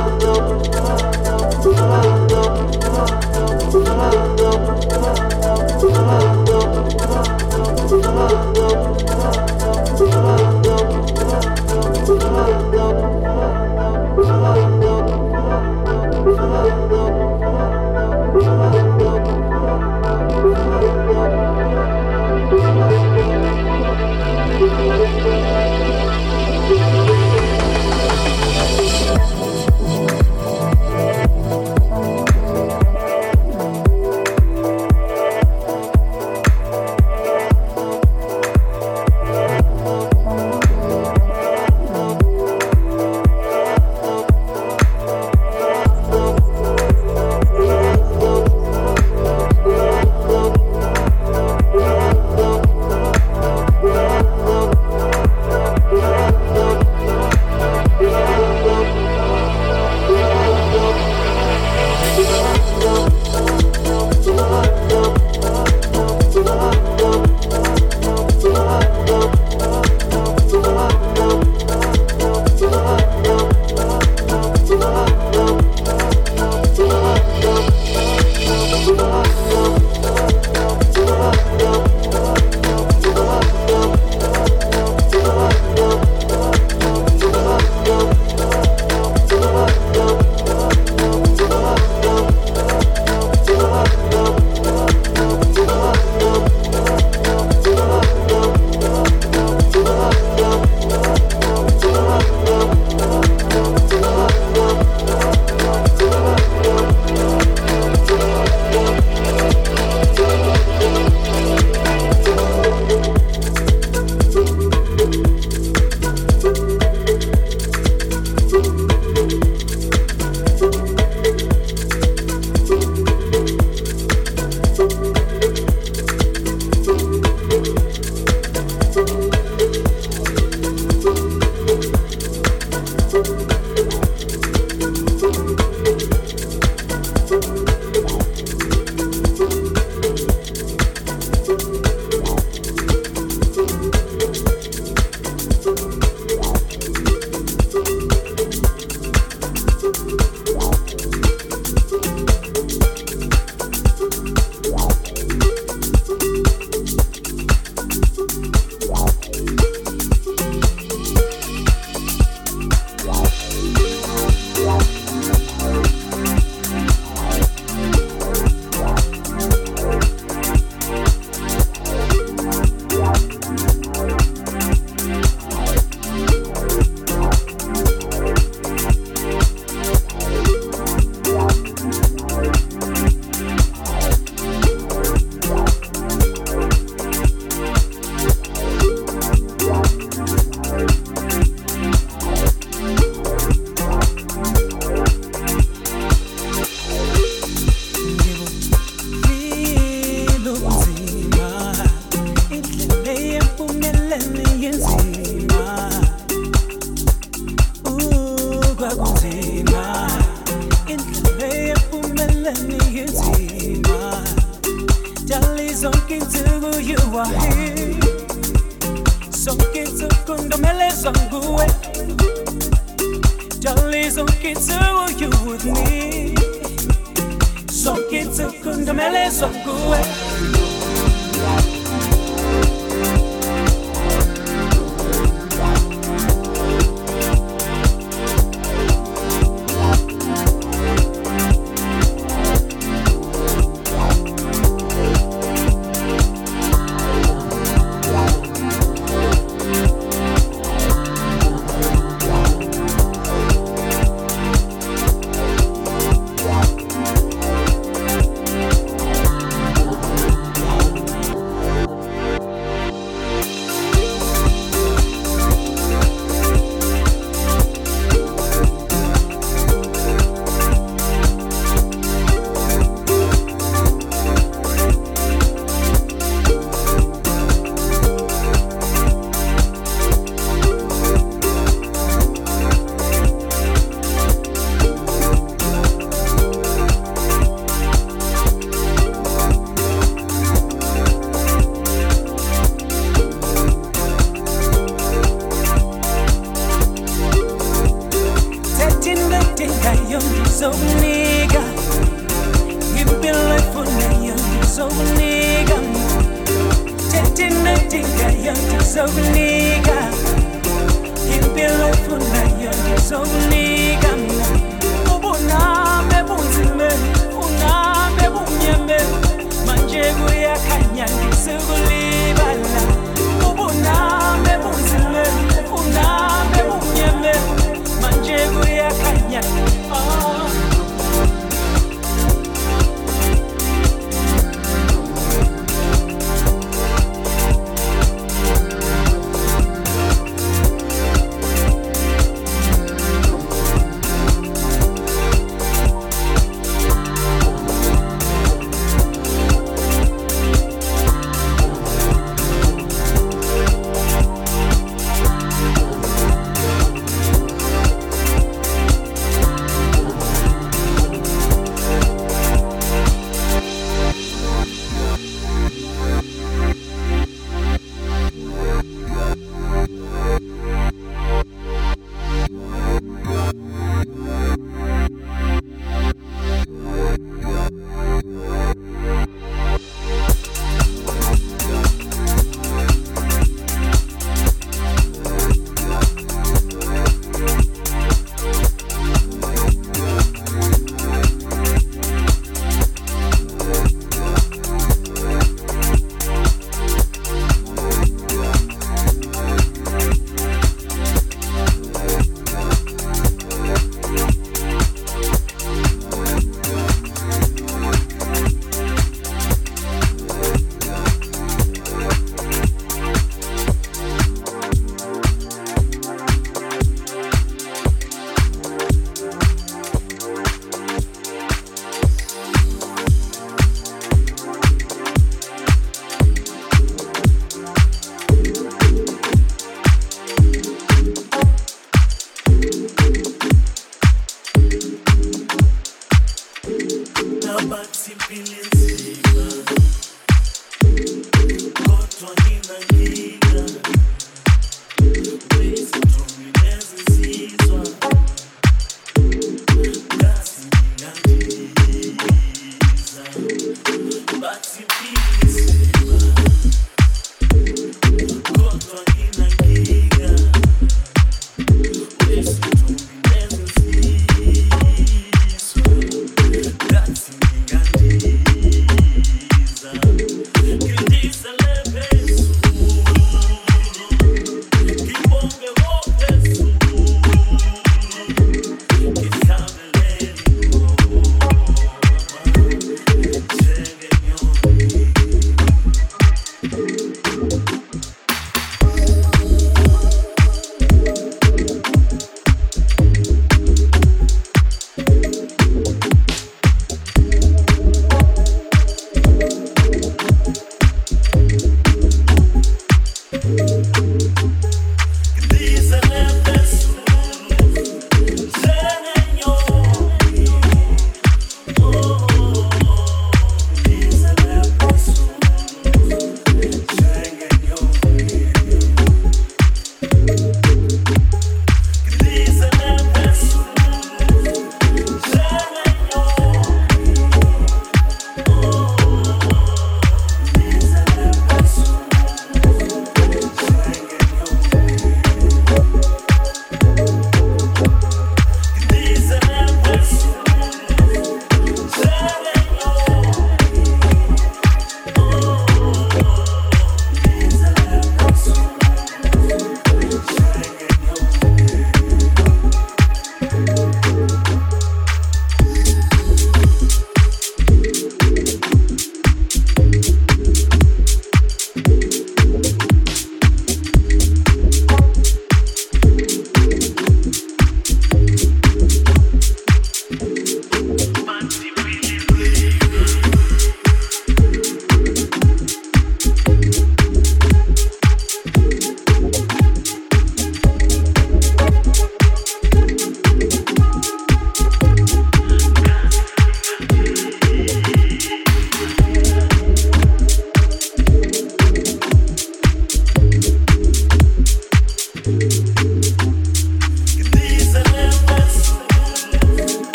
dope, dope.